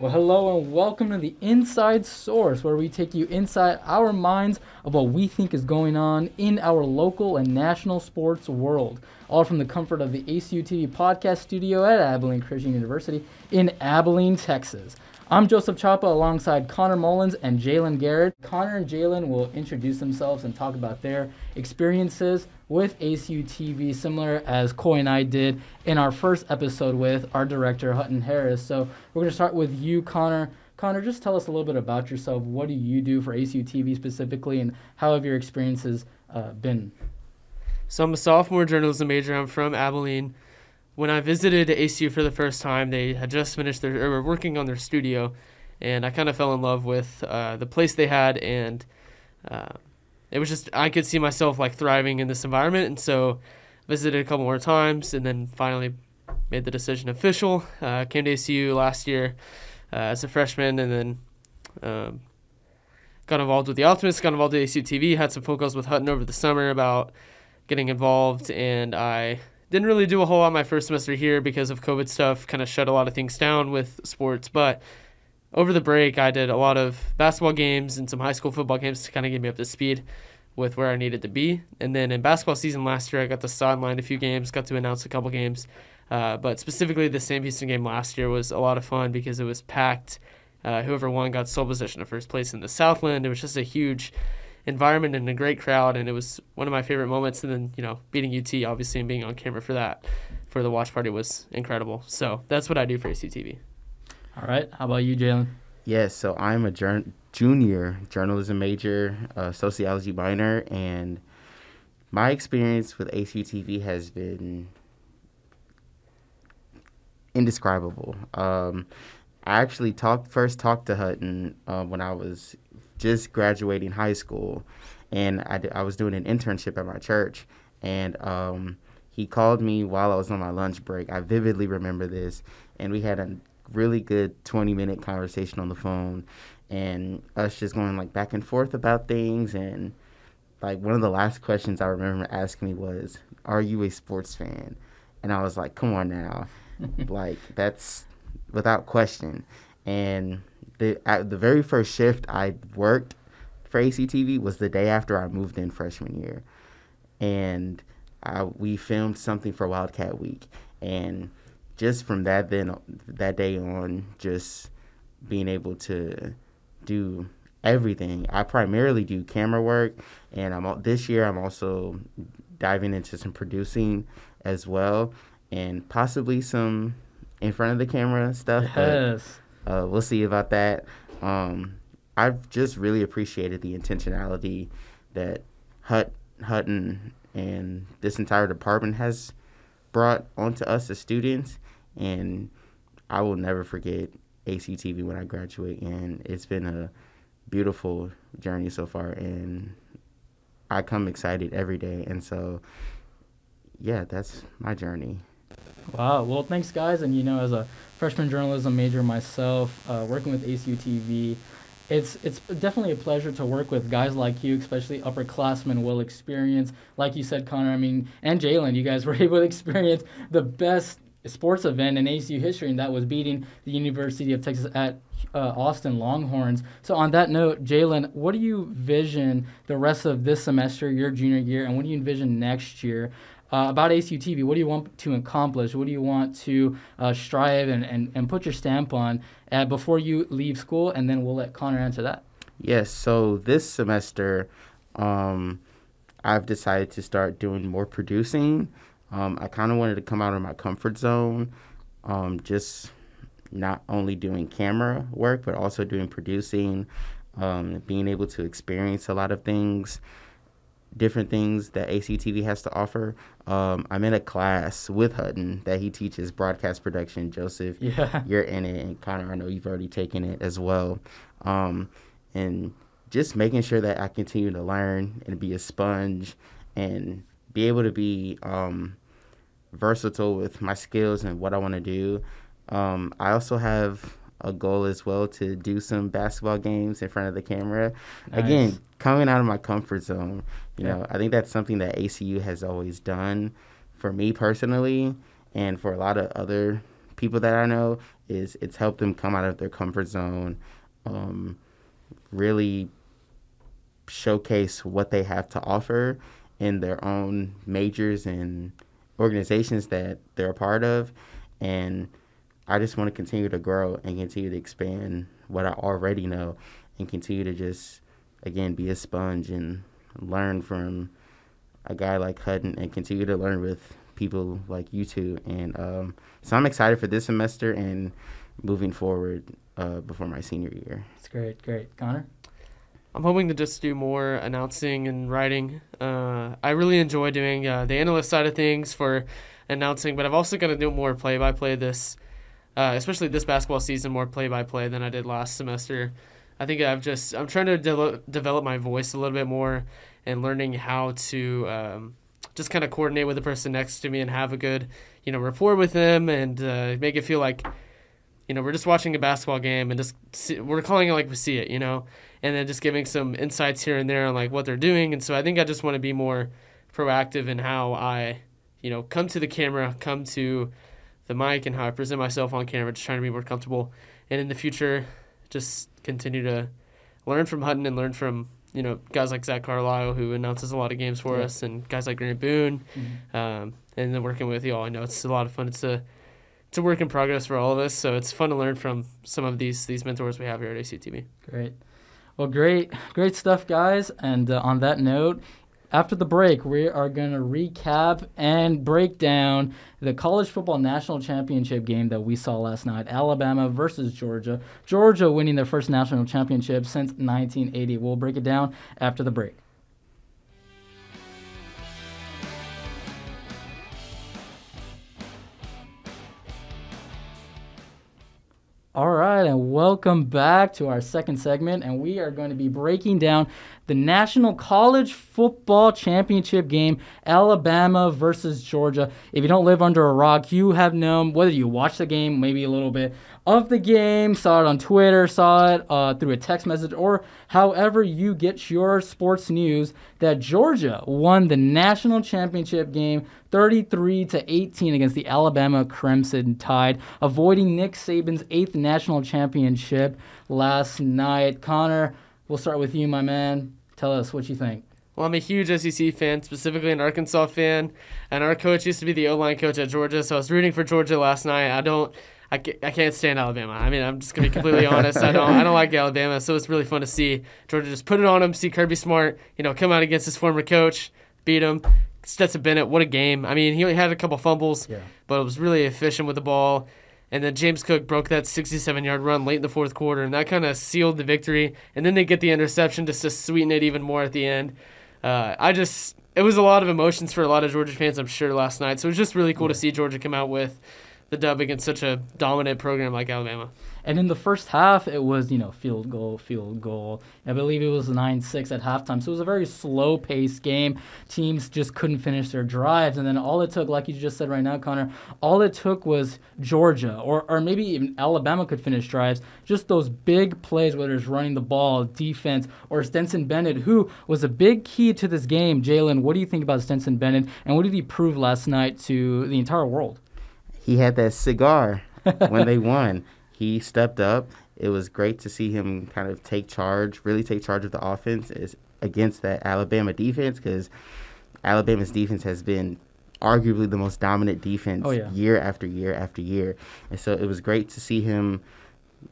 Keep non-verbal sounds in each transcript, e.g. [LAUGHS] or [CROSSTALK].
Well, hello and welcome to the Inside Source, where we take you inside our minds of what we think is going on in our local and national sports world. All from the comfort of the ACU TV podcast studio at Abilene Christian University in Abilene, Texas. I'm Joseph Chapa alongside Connor Mullins and Jalen Garrett. Connor and Jalen will introduce themselves and talk about their experiences with ACU TV, similar as Coy and I did in our first episode with our director, Hutton Harris. So we're going to start with you, Connor. Connor, just tell us a little bit about yourself. What do you do for ACU TV specifically, and how have your experiences uh, been? So I'm a sophomore journalism major. I'm from Abilene when I visited ACU for the first time, they had just finished their or were working on their studio, and I kind of fell in love with uh, the place they had, and uh, it was just I could see myself like thriving in this environment, and so visited a couple more times, and then finally made the decision official. Uh, came to ACU last year uh, as a freshman, and then. Um, got involved with the Optimists, got involved with ACU TV, had some phone calls with Hutton over the summer about getting involved, and I didn't really do a whole lot my first semester here because of COVID stuff, kind of shut a lot of things down with sports. But over the break, I did a lot of basketball games and some high school football games to kind of get me up to speed with where I needed to be. And then in basketball season last year, I got to sideline a few games, got to announce a couple games. Uh, but specifically, the Sam Houston game last year was a lot of fun because it was packed. Uh, whoever won got sole possession of first place in the Southland. It was just a huge environment and a great crowd, and it was one of my favorite moments. And then you know, beating UT obviously and being on camera for that for the watch party was incredible. So that's what I do for ACTV. All right, how about you, Jalen? Yes, so I'm a jur- junior journalism major, uh, sociology minor, and my experience with ACTV has been indescribable. Um, I actually talked first talked to Hutton uh, when I was just graduating high school, and I, I was doing an internship at my church, and um, he called me while I was on my lunch break. I vividly remember this, and we had a really good 20 minute conversation on the phone, and us just going like back and forth about things, and like one of the last questions I remember asking me was, "Are you a sports fan?" And I was like, "Come on now, [LAUGHS] like that's without question." And the the very first shift I worked for ACTV was the day after I moved in freshman year, and I, we filmed something for Wildcat Week, and just from that then that day on, just being able to do everything. I primarily do camera work, and I'm this year I'm also diving into some producing as well, and possibly some in front of the camera stuff. Yes. Uh, we'll see about that. Um, I've just really appreciated the intentionality that Hut Hutton and this entire department has brought onto us as students, and I will never forget ACTV when I graduate. And it's been a beautiful journey so far, and I come excited every day. And so, yeah, that's my journey. Wow. Well, thanks, guys. And you know, as a freshman journalism major myself, uh, working with ACU TV, it's it's definitely a pleasure to work with guys like you, especially upperclassmen, well experienced. Like you said, Connor. I mean, and Jalen, you guys [LAUGHS] were able to experience the best sports event in ACU history, and that was beating the University of Texas at uh, Austin Longhorns. So, on that note, Jalen, what do you vision the rest of this semester, your junior year, and what do you envision next year? uh, about ACU TV. What do you want to accomplish? What do you want to uh, strive and, and, and put your stamp on uh, before you leave school? And then we'll let Connor answer that. Yes. So this semester, um, I've decided to start doing more producing. Um, I kind of wanted to come out of my comfort zone, um, just not only doing camera work, but also doing producing, um, being able to experience a lot of things different things that ACTV has to offer. Um, I'm in a class with Hutton that he teaches broadcast production. Joseph, yeah. [LAUGHS] you're in it, and Connor, I know you've already taken it as well. Um, and just making sure that I continue to learn and be a sponge and be able to be um, versatile with my skills and what I want to do. Um, I also have a goal as well to do some basketball games in front of the camera. Nice. Again, coming out of my comfort zone. You yeah. know, I think that's something that ACU has always done for me personally and for a lot of other people that I know is it's helped them come out of their comfort zone, um, really showcase what they have to offer in their own majors and organizations that they're a part of, and I just want to continue to grow and continue to expand what I already know, and continue to just again be a sponge and learn from a guy like Hutton and continue to learn with people like you two. And um, so I'm excited for this semester and moving forward uh, before my senior year. It's great, great. Connor? I'm hoping to just do more announcing and writing. Uh, I really enjoy doing uh, the analyst side of things for announcing, but I've also got to do more play by play this, uh, especially this basketball season, more play by play than I did last semester. I think I've just I'm trying to de- develop my voice a little bit more and learning how to um, just kind of coordinate with the person next to me and have a good you know rapport with them and uh, make it feel like you know we're just watching a basketball game and just see, we're calling it like we see it you know and then just giving some insights here and there on like what they're doing and so I think I just want to be more proactive in how I you know come to the camera come to the mic and how I present myself on camera just trying to be more comfortable and in the future just continue to learn from Hutton and learn from you know guys like Zach Carlisle who announces a lot of games for Yeah. us, and guys like Grant Boone, Mhm. um, and then working with y'all. I know it's a lot of fun. It's a it's a work in progress for all of us, so it's fun to learn from some of these these mentors we have here at ACTV. Great. Well, great, great stuff, guys. And uh, on that note, after the break, we are going to recap and break down the college football national championship game that we saw last night Alabama versus Georgia. Georgia winning their first national championship since 1980. We'll break it down after the break. All right, and welcome back to our second segment. And we are going to be breaking down the National College Football Championship game, Alabama versus Georgia. If you don't live under a rock, you have known whether you watch the game, maybe a little bit of the game, saw it on Twitter, saw it uh, through a text message, or however you get your sports news, that Georgia won the national championship game 33 to 18 against the Alabama Crimson Tide, avoiding Nick Saban's eighth national championship last night. Connor, we'll start with you, my man. Tell us what you think. Well, I'm a huge SEC fan, specifically an Arkansas fan, and our coach used to be the O line coach at Georgia, so I was rooting for Georgia last night. I don't. I ca- I can't stand Alabama. I mean, I'm just gonna be completely honest. I don't. I don't like Alabama, so it's really fun to see Georgia just put it on him. See Kirby Smart, you know, come out against his former coach, beat him. Stetson Bennett, what a game! I mean, he only had a couple fumbles, Yeah. but it was really efficient with the ball. And then James Cook broke that 67 yard run late in the fourth quarter, and that kind of sealed the victory. And then they get the interception just to sweeten it even more at the end. Uh, I just, it was a lot of emotions for a lot of Georgia fans, I'm sure, last night. So it was just really cool to see Georgia come out with the dub against such a dominant program like Alabama. And in the first half, it was, you know, field goal, field goal. I believe it was 9 6 at halftime. So it was a very slow paced game. Teams just couldn't finish their drives. And then all it took, like you just said right now, Connor, all it took was Georgia, or, or maybe even Alabama could finish drives. Just those big plays, whether it's running the ball, defense, or Stetson Bennett, who was a big key to this game. Jalen, what do you think about Stetson Bennett? And what did he prove last night to the entire world? He had that cigar when they [LAUGHS] won. He stepped up. It was great to see him kind of take charge, really take charge of the offense is against that Alabama defense because Alabama's defense has been arguably the most dominant defense Oh, yeah. year after year after year. And so it was great to see him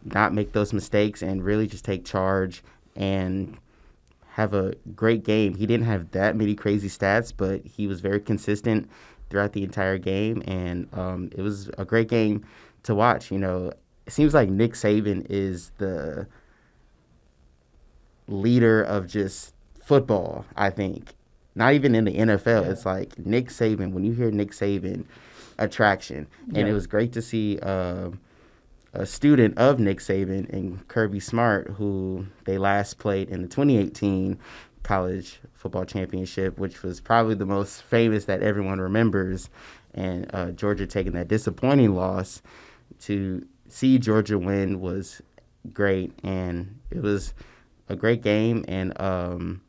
not make those mistakes and really just take charge and have a great game. He didn't have that many crazy stats, but he was very consistent throughout the entire game, and um, it was a great game to watch. You know, it seems like Nick Saban is the leader of just football. I think not even in the NFL. Yeah. It's like Nick Saban. When you hear Nick Saban, attraction, and Yeah. it was great to see. um a student of Nick Saban and Kirby Smart, who they last played in the 2018 college football championship, which was probably the most famous that everyone remembers. And uh, Georgia taking that disappointing loss to see Georgia win was great, and it was a great game. And um,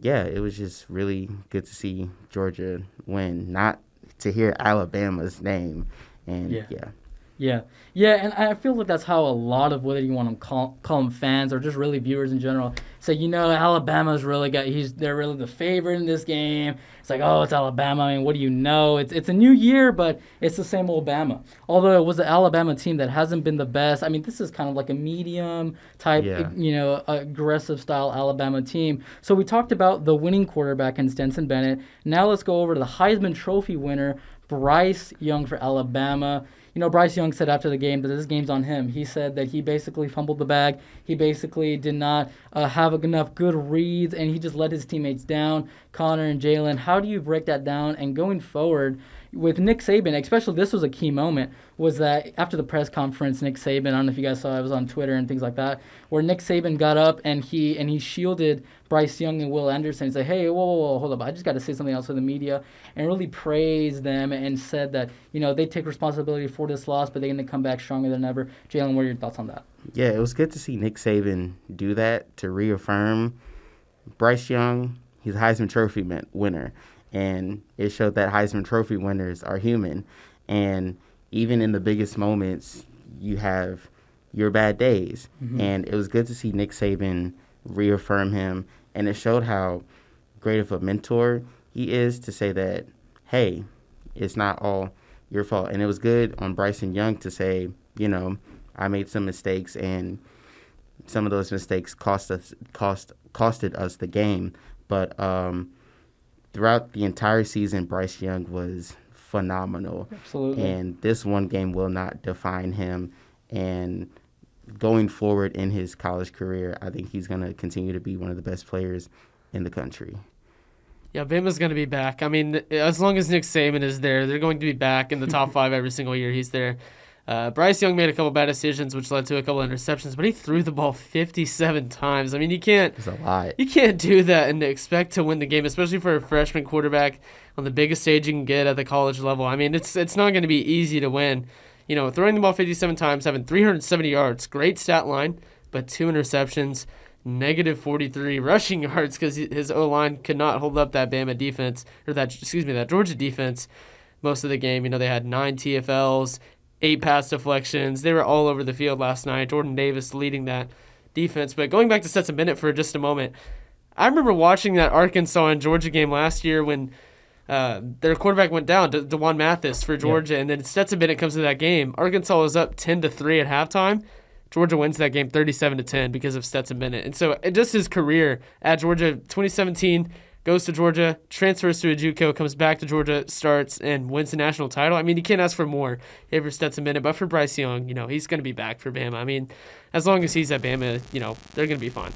yeah, it was just really good to see Georgia win, not to hear Alabama's name. And Yeah. yeah. Yeah, yeah, and I feel like that's how a lot of whether you want to call, call them fans or just really viewers in general say, you know, Alabama's really got he's they're really the favorite in this game. It's like, oh, it's Alabama. I mean, what do you know? It's it's a new year, but it's the same old Bama. Although it was the Alabama team that hasn't been the best. I mean, this is kind of like a medium type, Yeah. you know, aggressive style Alabama team. So we talked about the winning quarterback in Stetson Bennett. Now let's go over to the Heisman Trophy winner, Bryce Young for Alabama. You know, Bryce Young said after the game that this game's on him. He said that he basically fumbled the bag. He basically did not uh, have enough good reads, and he just let his teammates down. Connor and Jalen, how do you break that down? And going forward, with Nick Saban, especially this was a key moment, was that after the press conference, Nick Saban, I don't know if you guys saw, it was on Twitter and things like that, where Nick Saban got up and he and he shielded Bryce Young and Will Anderson and said, "Hey, whoa, whoa, whoa, hold up! I just got to say something else to the media," and really praised them and said that you know they take responsibility for this loss, but they're going to come back stronger than ever. Jalen, what are your thoughts on that? Yeah, it was good to see Nick Saban do that to reaffirm Bryce Young. He's a Heisman Trophy winner, and it showed that Heisman Trophy winners are human. And even in the biggest moments, you have your bad days. And it was good to see Nick Saban reaffirm him, and it showed how great of a mentor he is to say that, hey, it's not all your fault. And it was good on Bryson Young to say, you know, I made some mistakes and some of those mistakes cost us cost costed us the game. But um, throughout the entire season, Bryce Young was phenomenal. Absolutely. And this one game will not define him. And going forward in his college career, I think he's going to continue to be one of the best players in the country. Yeah, Bama's going to be back. I mean, as long as Nick Saban is there, they're going to be back in the top [LAUGHS] five every single year he's there. Uh, Bryce Young made a couple bad decisions, which led to a couple interceptions, but he threw the ball 57 times. I mean, you can't you can't do that and expect to win the game, especially for a freshman quarterback on the biggest stage you can get at the college level. I mean, it's it's not going to be easy to win. You know, throwing the ball 57 times, having 370 yards, great stat line, but two interceptions, negative 43 rushing [LAUGHS] yards because his O line could not hold up that Bama defense or that excuse me that Georgia defense most of the game. You know, they had nine TFLs, eight pass deflections. They were all over the field last night. Jordan Davis leading that defense. But going back to Stetson Bennett for just a moment, I remember watching that Arkansas and Georgia game last year when uh, their quarterback went down, De- D'Wan Mathis for Georgia, and then Stetson Bennett comes to that game. Arkansas was up ten to three at halftime. Georgia wins that game 37 to 10 because of Stetson Bennett. And so just his career at Georgia 2017 goes to Georgia, transfers to a JUCO, comes back to Georgia, starts and wins the national title. I mean, you can't ask for more for Stetson Bennett, but for Bryce Young, you know, he's going to be back for Bama. I mean, as long as he's at Bama, you know, they're going to be fine.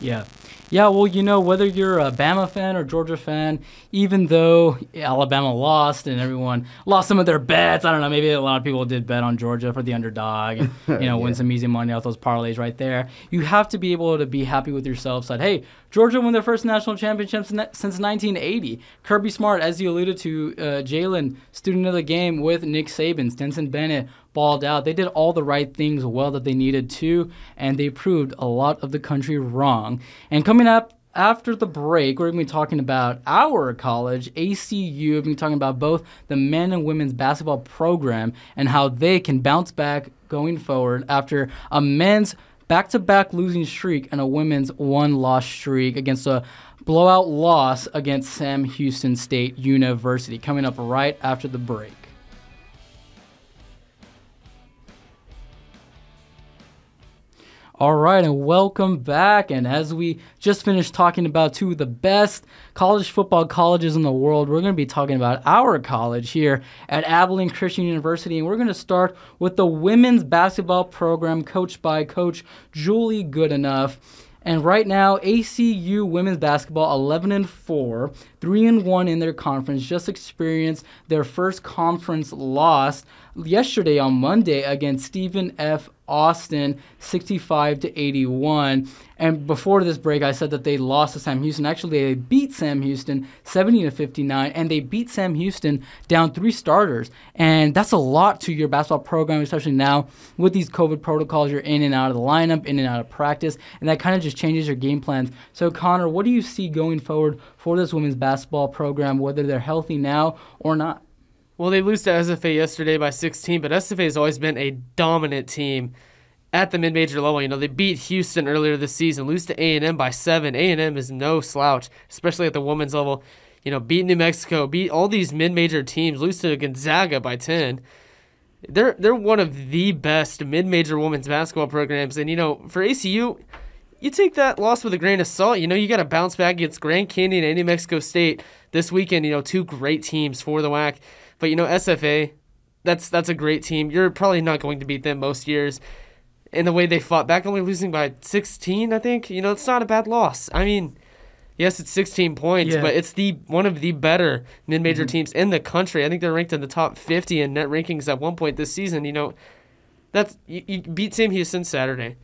Yeah. Yeah, well, you know, whether you're a Bama fan or Georgia fan, even though Alabama lost and everyone lost some of their bets, I don't know, maybe a lot of people did bet on Georgia for the underdog and, [LAUGHS] you know, win some easy money off those parlays right there. You have to be able to be happy with yourself. Said, hey, Georgia won their first national championship since 1980. Kirby Smart, as you alluded to, uh, Jalen, student of the game with Nick Saban, Stetson Bennett, balled out. They did all the right things well that they needed to, and they proved a lot of the country wrong. And coming up after the break, we're going to be talking about our college, ACU. We're going to be talking about both the men and women's basketball program and how they can bounce back going forward after a men's back to back losing streak and a women's one loss streak against a blowout loss against Sam Houston State University. Coming up right after the break. All right, and welcome back. And as we just finished talking about two of the best college football colleges in the world, we're going to be talking about our college here at Abilene Christian University. And we're going to start with the women's basketball program coached by Coach Julie Goodenough. And right now, ACU women's basketball 11 and 4, 3 and 1 in their conference, just experienced their first conference loss yesterday on Monday against Stephen F. Austin 65 to 81. And before this break, I said that they lost to Sam Houston. Actually, they beat Sam Houston 70 to 59, and they beat Sam Houston down three starters. And that's a lot to your basketball program, especially now with these COVID protocols. You're in and out of the lineup, in and out of practice, and that kind of just changes your game plans. So, Connor, what do you see going forward for this women's basketball program, whether they're healthy now or not? Well, they lose to SFA yesterday by 16, but SFA has always been a dominant team at the mid-major level. You know, they beat Houston earlier this season, lose to A&M by seven. A&M is no slouch, especially at the women's level. You know, beat New Mexico, beat all these mid-major teams, lose to Gonzaga by 10. They're they're one of the best mid-major women's basketball programs, and you know, for ACU, you take that loss with a grain of salt. You know, you got to bounce back against Grand Canyon and New Mexico State this weekend. You know, two great teams for the WAC, but you know, SFA, that's that's a great team. You're probably not going to beat them most years in the way they fought back, only losing by 16, I think. You know, it's not a bad loss. I mean, yes, it's 16 points, Yeah. but it's the one of the better mid-major Mm-hmm. teams in the country. I think they're ranked in the top 50 in net rankings at one point this season. You know, that's you, you beat Sam Houston Saturday.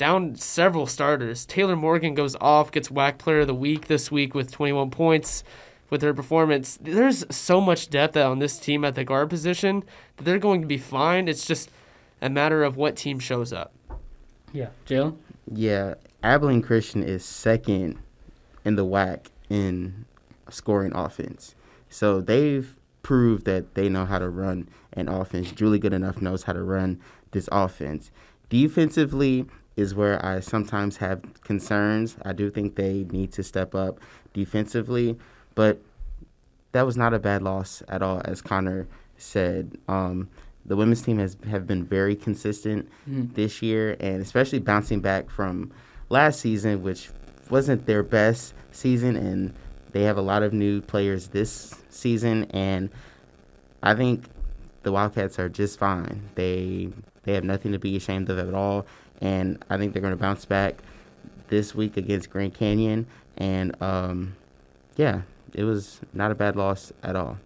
Down several starters. Taylor Morgan goes off, gets WAC Player of the Week this week with 21 points with her performance. There's so much depth on this team at the guard position that they're going to be fine. It's just a matter of what team shows up. Yeah, Jalen. Yeah, Abilene Christian is second in the WAC in scoring offense. So they've proved that they know how to run an offense. Julie Goodenough knows how to run this offense. Defensively is where I sometimes have concerns. I do think they need to step up defensively, but that was not a bad loss at all, as Connor said. Um, the women's team has have been very consistent Mhm. this year, and especially bouncing back from last season, which wasn't their best season, and they have a lot of new players this season, and I think the Wildcats are just fine. They they have nothing to be ashamed of at all, and I think they're going to bounce back this week against Grand Canyon, and um, yeah, it was not a bad loss at all.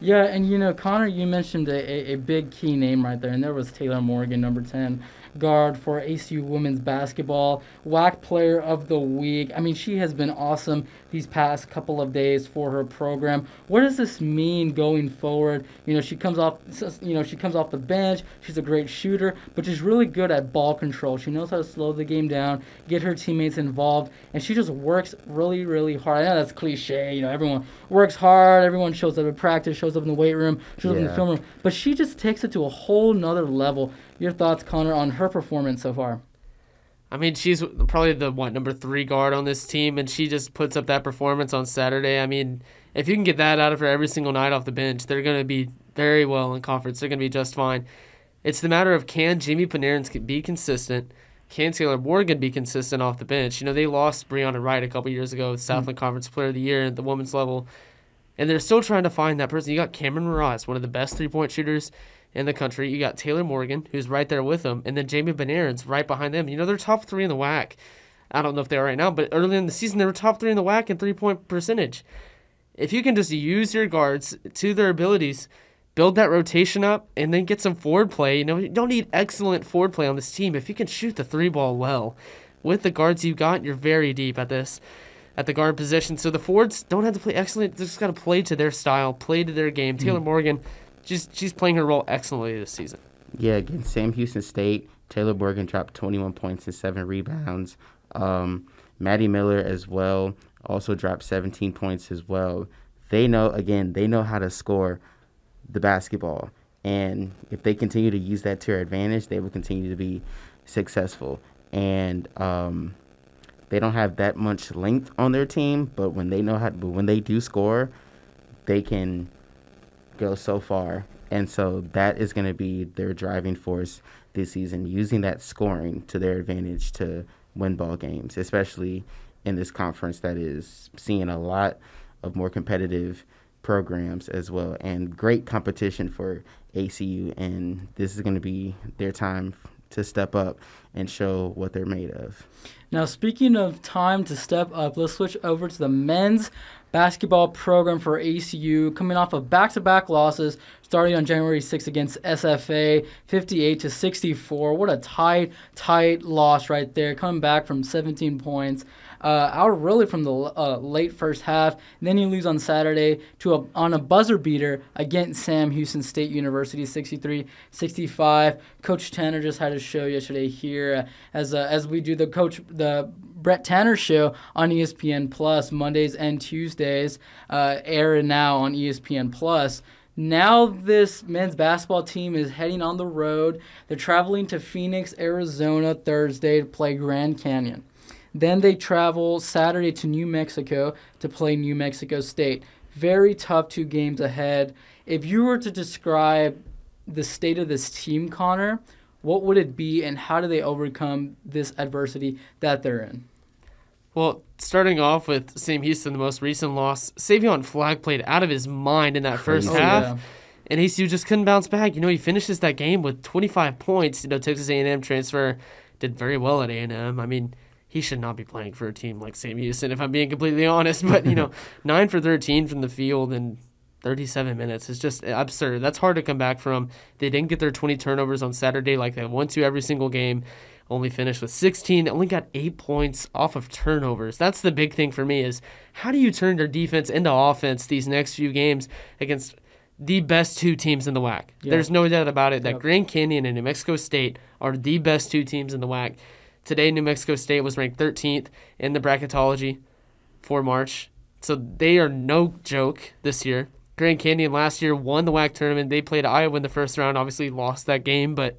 Yeah, and you know, Connor, you mentioned a, a, a big key name right there, and there was Taylor Morgan, number 10 guard for ACU women's basketball, WAC player of the week. I mean, she has been awesome these past couple of days for her program. What does this mean going forward? You know, she comes off, you know, she comes off the bench. She's a great shooter, but she's really good at ball control. She knows how to slow the game down, get her teammates involved, and she just works really, really hard. I know that's cliche. You know, everyone works hard. Everyone shows up at practice, shows up in the weight room, shows up in the film room, but she just takes it to a whole nother level. Your thoughts, Connor, on her performance so far? I mean, she's probably the what number three guard on this team, and she just puts up that performance on Saturday. I mean, if you can get that out of her every single night off the bench, they're going to be very well in conference. They're going to be just fine. It's the matter of can Jamie Panarin be consistent? Can Taylor Morgan be consistent off the bench? You know, they lost Brianna Wright a couple years ago, mm-hmm. Southland Conference Player of the Year at the women's level, and they're still trying to find that person. You got Cameron Mraz, one of the best three point shooters in the country. You got Taylor Morgan, who's right there with them, and then Jamie Benaren's right behind them. You know, they're top three in the WAC. I don't know if they are right now, but early in the season, they were top three in the WAC in three point percentage. If you can just use your guards to their abilities, build that rotation up, and then get some forward play, you know, you don't need excellent forward play on this team. If you can shoot the three ball well with the guards you've got, you're very deep at this. At the guard position, so the forwards don't have to play excellent. They just got to play to their style, play to their game. Mm-hmm. Taylor Morgan, she's she's playing her role excellently this season. Yeah, against Sam Houston State, Taylor Morgan dropped 21 points and seven rebounds. Um, Maddie Miller as well also dropped 17 points as well. They know again, they know how to score the basketball, and if they continue to use that to their advantage, they will continue to be successful. And um, they don't have that much length on their team, but when they know how, but when they do score, they can go so far. And so that is going to be their driving force this season, using that scoring to their advantage to win ball games, especially in this conference that is seeing a lot of more competitive programs as well and great competition for ACU. And this is going to be their time to step up and show what they're made of. Now, speaking of time to step up, let's switch over to the men's basketball program for ACU, coming off of back-to-back losses, starting on January 6th against SFA, 58 to 64. What a tight, tight loss right there. Coming back from 17 points, uh, out really from the uh, late first half. Then you lose on Saturday to a, on a buzzer beater against Sam Houston State University, 63-65. Coach Tanner just had a show yesterday here uh, as uh, as we do the coach the Brett Tanner show on ESPN Plus Mondays and Tuesdays, uh, air now on ESPN Plus. Now this men's basketball team is heading on the road. They're traveling to Phoenix, Arizona Thursday to play Grand Canyon. Then they travel Saturday to New Mexico to play New Mexico State. Very tough two games ahead. If you were to describe the state of this team, Connor, what would it be and how do they overcome this adversity that they're in? Well, starting off with Sam Houston, the most recent loss, Savion Flagg played out of his mind in that first. Oh, half, yeah. and ACU just couldn't bounce back. You know, he finishes that game with 25 points. You know, Texas A&M transfer did very well at A&M. I mean, he should not be playing for a team like Sam Houston, if I'm being completely honest. But you know, [LAUGHS] nine for 13 from the field in 37 minutes is just absurd. That's hard to come back from. They didn't get their 20 turnovers on Saturday like they want to every single game. Only finished with 16. Only got eight points off of turnovers. That's the big thing for me is how do you turn your defense into offense these next few games against the best two teams in the WAC? Yeah. There's no doubt about it that Yep. Grand Canyon and New Mexico State are the best two teams in the WAC. Today, New Mexico State was ranked 13th in the bracketology for March. So they are no joke this year. Grand Canyon last year won the WAC tournament. They played Iowa in the first round, obviously lost that game, but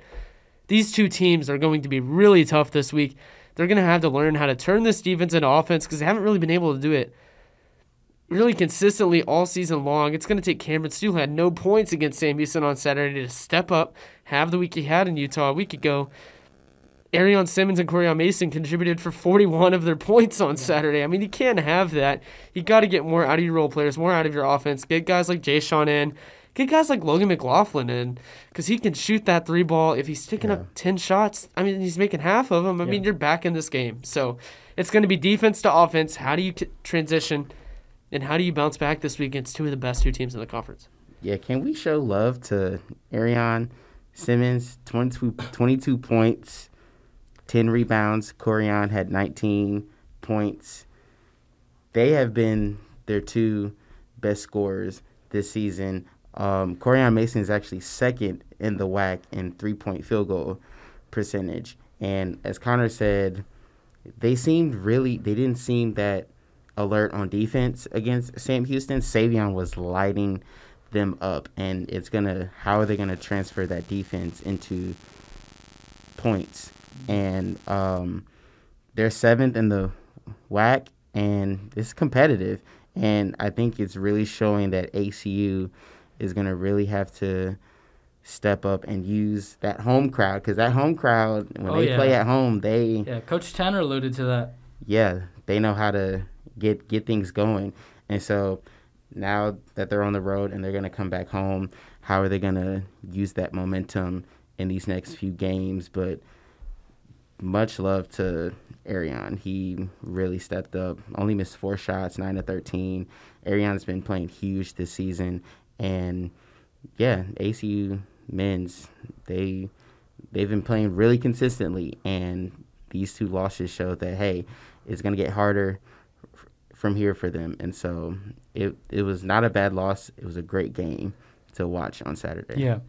these two teams are going to be really tough this week. They're going to have to learn how to turn this defense into offense because they haven't really been able to do it really consistently all season long. It's going to take Cameron Steele, had no points against Sam Houston on Saturday, to step up, have the week he had in Utah a week ago. Airion Simmons and Coryon Mason contributed for 41 of their points on Saturday. I mean, you can't have that. You got to get more out of your role players, more out of your offense. Get guys like Jay Sean in. Get guys like Logan McLaughlin in because he can shoot that three ball. If he's taking Yeah. up 10 shots, I mean, he's making half of them. I mean, you're back in this game. So it's going to be defense to offense. How do you transition and how do you bounce back this week against two of the best two teams in the conference? Yeah, can we show love to Airion Simmons? 22, 22 points, 10 rebounds. Coryon had 19 points. They have been their two best scorers this season. Um, Coryon Mason is actually second in the WAC in three point field goal percentage. And as Connor said, they seemed really, they didn't seem that alert on defense against Sam Houston. Savion was lighting them up, and it's gonna. How are they gonna transfer that defense into points? And um, they're seventh in the WAC, and it's competitive. And I think it's really showing that ACU is gonna really have to step up and use that home crowd because that home crowd when Oh, they play at home they Yeah, Coach Tanner alluded to that. yeah, they know how to get get things going. And so now that they're on the road and they're going to come back home, how are they going to use that momentum in these next few games? But much love to Airion. He really stepped up. Only missed four shots, nine to thirteen. Airion's been playing huge this season, and yeah, ACU men's they they've been playing really consistently, and these two losses show that hey, it's gonna get harder from here for them. And so it it was not a bad loss. It was a great game to watch on Saturday. Yeah.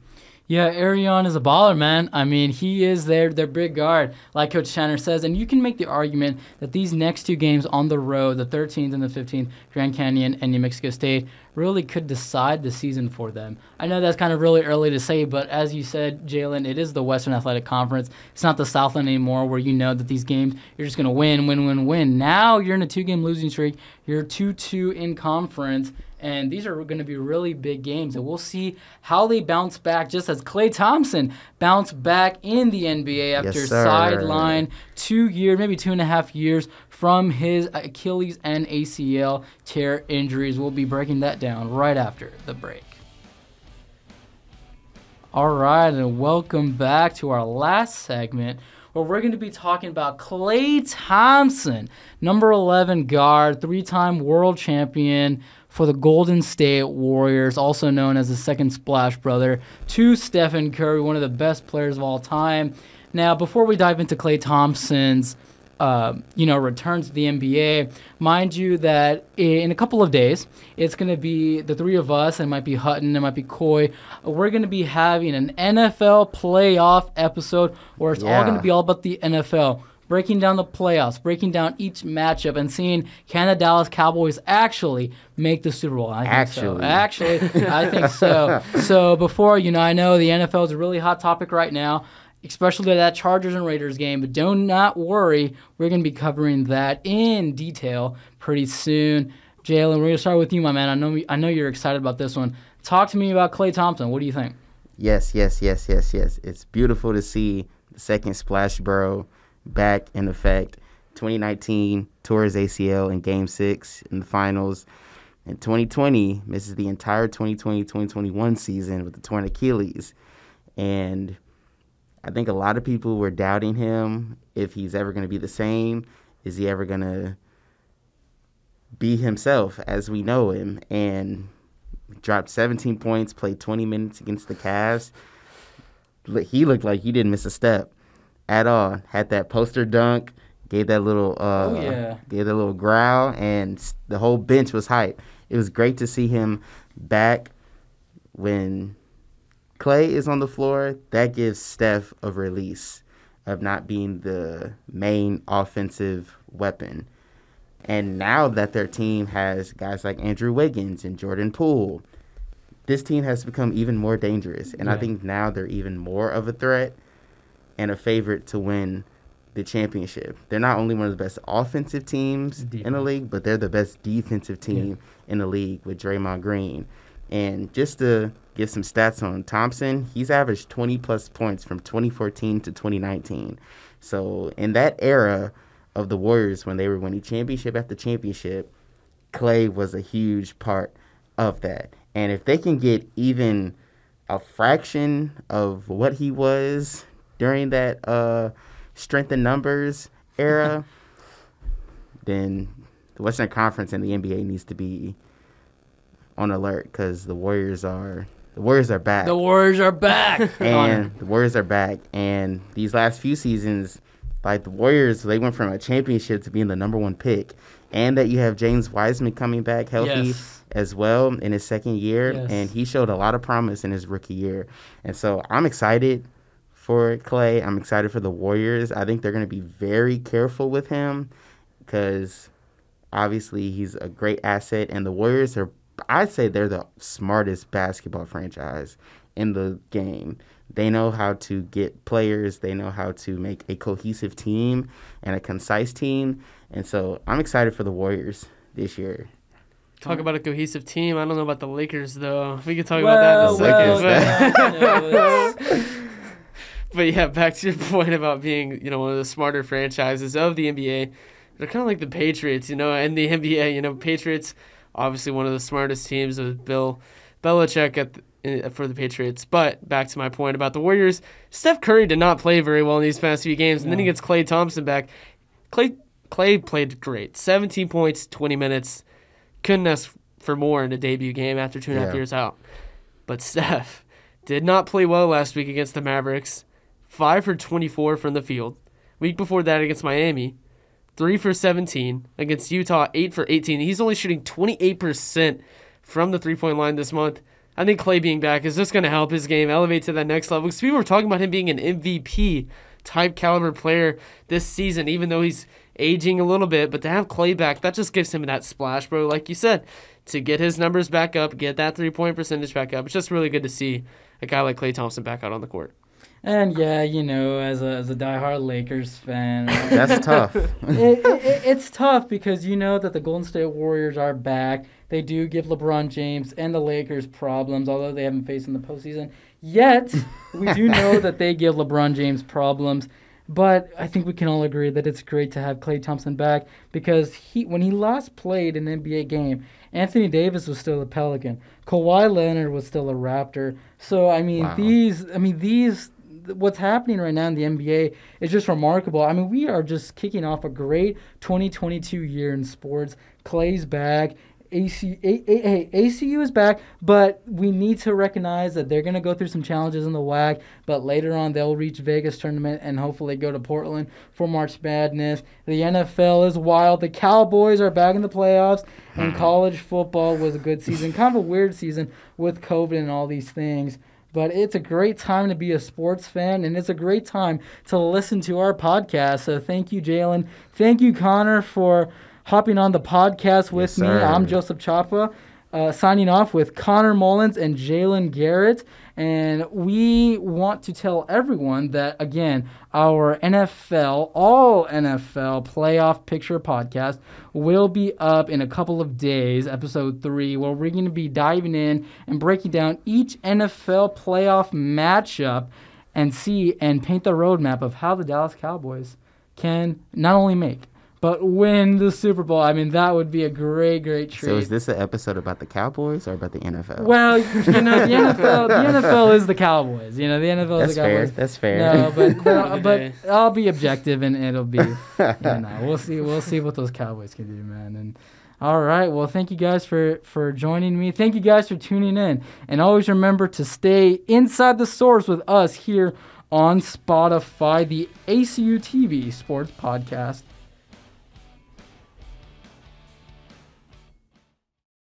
Yeah, Airion is a baller, man. I mean, he is their their big guard, like Coach Tanner says, and you can make the argument that these next two games on the road, the 13th and the 15th, Grand Canyon and New Mexico State, really could decide the season for them. I know that's kind of really early to say, but as you said, Jalen, it is the Western Athletic Conference. It's not the Southland anymore, where you know that these games you're just gonna win, win, win, win. Now you're in a two-game losing streak. You're two-two in conference. And these are going to be really big games, and we'll see how they bounce back. Just as Klay Thompson bounced back in the NBA after sir. sideline two years, maybe two and a half years from his Achilles and ACL tear injuries. We'll be breaking that down right after the break. All right, and welcome back to our last segment where we're going to be talking about Klay Thompson, number 11 guard, three time world champion for the Golden State Warriors, also known as the second splash brother to Stephen Curry, one of the best players of all time. Now, before we dive into Klay Thompson's uh, you know, return to the NBA. Mind you, that in a couple of days, it's going to be the three of us. It might be Hutton, it might be Coy. We're going to be having an NFL playoff episode where it's all going to be all about the NFL. breaking down the playoffs, breaking down each matchup, and seeing can the Dallas Cowboys actually make the Super Bowl. I Actually. so. actually, I think [LAUGHS] so. So before you know, I know the NFL is a really hot topic right now. Especially that Chargers and Raiders game, but do not worry, we're going to be covering that in detail pretty soon. Jalen, we're going to start with you, my man. I know I know you're excited about this one. Talk to me about Klay Thompson. What do you think? Yes, yes, yes, yes, yes. It's beautiful to see the second Splash Bro back in effect. 2019 tore his ACL in Game Six in the finals. In 2020, misses the entire 2020-2021 season with the torn Achilles, and I think a lot of people were doubting him if he's ever going to be the same. Is he ever going to be himself as we know him? And dropped 17 points, played 20 minutes against the Cavs. He looked like he didn't miss a step at all. Had that poster dunk, gave that little uh, Oh, yeah. gave that little growl, and the whole bench was hype. It was great to see him back when Klay is on the floor. That gives Steph a release of not being the main offensive weapon. And now that their team has guys like Andrew Wiggins and Jordan Poole, this team has become even more dangerous. And I think now they're even more of a threat and a favorite to win the championship. They're not only one of the best offensive teams in the league, but they're the best defensive team in the league with Draymond Green. And just to give some stats on Thompson, he's averaged 20 plus points from 2014 to 2019. So in that era of the Warriors, when they were winning championship after championship, Klay was a huge part of that. And if they can get even a fraction of what he was during that uh, strength in numbers era, [LAUGHS] then the Western Conference and the NBA needs to be on alert because the Warriors are the Warriors are back The Warriors are back. [LAUGHS] and the Warriors are back. And these last few seasons, like the Warriors, they went from a championship to being the number one pick, and that you have James Wiseman coming back healthy Yes. as well in his second year, Yes. and he showed a lot of promise in his rookie year. And so I'm excited for Klay. I'm excited for the Warriors. I think they're going to be very careful with him because obviously he's a great asset, and the Warriors are. I'd say they're the smartest basketball franchise in the game. They know how to get players. They know how to make a cohesive team and a concise team. And so I'm excited for the Warriors this year. Talk about a cohesive team. I don't know about the Lakers though. We could talk well, about that in a second. well, but- well, [LAUGHS] you know, it's- [LAUGHS] But yeah, back to your point about being, you know, one of the smarter franchises of the NBA. They're kind of like the Patriots, you know, and the NBA. You know, Patriots, obviously one of the smartest teams with Bill Belichick at the, for the Patriots. But back to my point about the Warriors, Steph Curry did not play very well in these past few games, and then he gets Klay Thompson back. Klay Klay played great, 17 points, 20 minutes. Couldn't ask for more in a debut game after two and a half Yeah. years out. But [LAUGHS] Steph did not play well last week against the Mavericks. Five for 24 from the field. Week before that against Miami, three for 17. Against Utah, eight for 18. He's only shooting 28% from the three point line this month. I think Klay being back is just going to help his game elevate to that next level. Because people were talking about him being an MVP type caliber player this season, even though he's aging a little bit. But to have Klay back, that just gives him that splash, bro. Like you said, to get his numbers back up, get that three point percentage back up. It's just really good to see a guy like Klay Thompson back out on the court. And yeah, you know, as a as a diehard Lakers fan, [LAUGHS] That's tough. [LAUGHS] it, it, it- it's tough because you know that the Golden State Warriors are back. They do give LeBron James and the Lakers problems, although they haven't faced in the postseason yet. we do [LAUGHS] know that they give LeBron James problems. But I think we can all agree that it's great to have Klay Thompson back because he, when he last played an NBA game, Anthony Davis was still a Pelican. Kawhi Leonard was still a Raptor. So I mean, Wow. these, I mean these, what's happening right now in the NBA is just remarkable. I mean, we are just kicking off a great 2022 year in sports. Klay's back. AC, A, A, hey, ACU is back, but we need to recognize that they're going to go through some challenges in the WAC, but later on they'll reach Vegas tournament and hopefully go to Portland for March Madness. The NFL is wild. The Cowboys are back in the playoffs, and mm-hmm. college football was a good season. Kind of a weird season with COVID and all these things. But it's a great time to be a sports fan, and it's a great time to listen to our podcast. So thank you, Jalen. Thank you, Connor, for hopping on the podcast with Yes, me. I'm Joseph Chapa, uh, signing off with Connor Mullins and Jalen Garrett. And we want to tell everyone that, again, our NFL, all NFL playoff picture podcast will be up in a couple of days, episode three, where we're going to be diving in and breaking down each NFL playoff matchup and see and paint the roadmap of how the Dallas Cowboys can not only make, but win the Super Bowl. I mean, that would be a great, great treat. So is this an episode about the Cowboys or about the NFL? Well, you know, the NFL, the [LAUGHS] NFL is the Cowboys. You know, the NFL that's is the fair. Cowboys. That's fair. No, but End [LAUGHS] but, of but. I'll be objective and it'll be. You [LAUGHS] know, we'll see. We'll see what those Cowboys can do, man. And all right, well, thank you guys for for joining me. Thank you guys for tuning in, and always remember to stay inside the source with us here on Spotify, the ACU TV Sports Podcast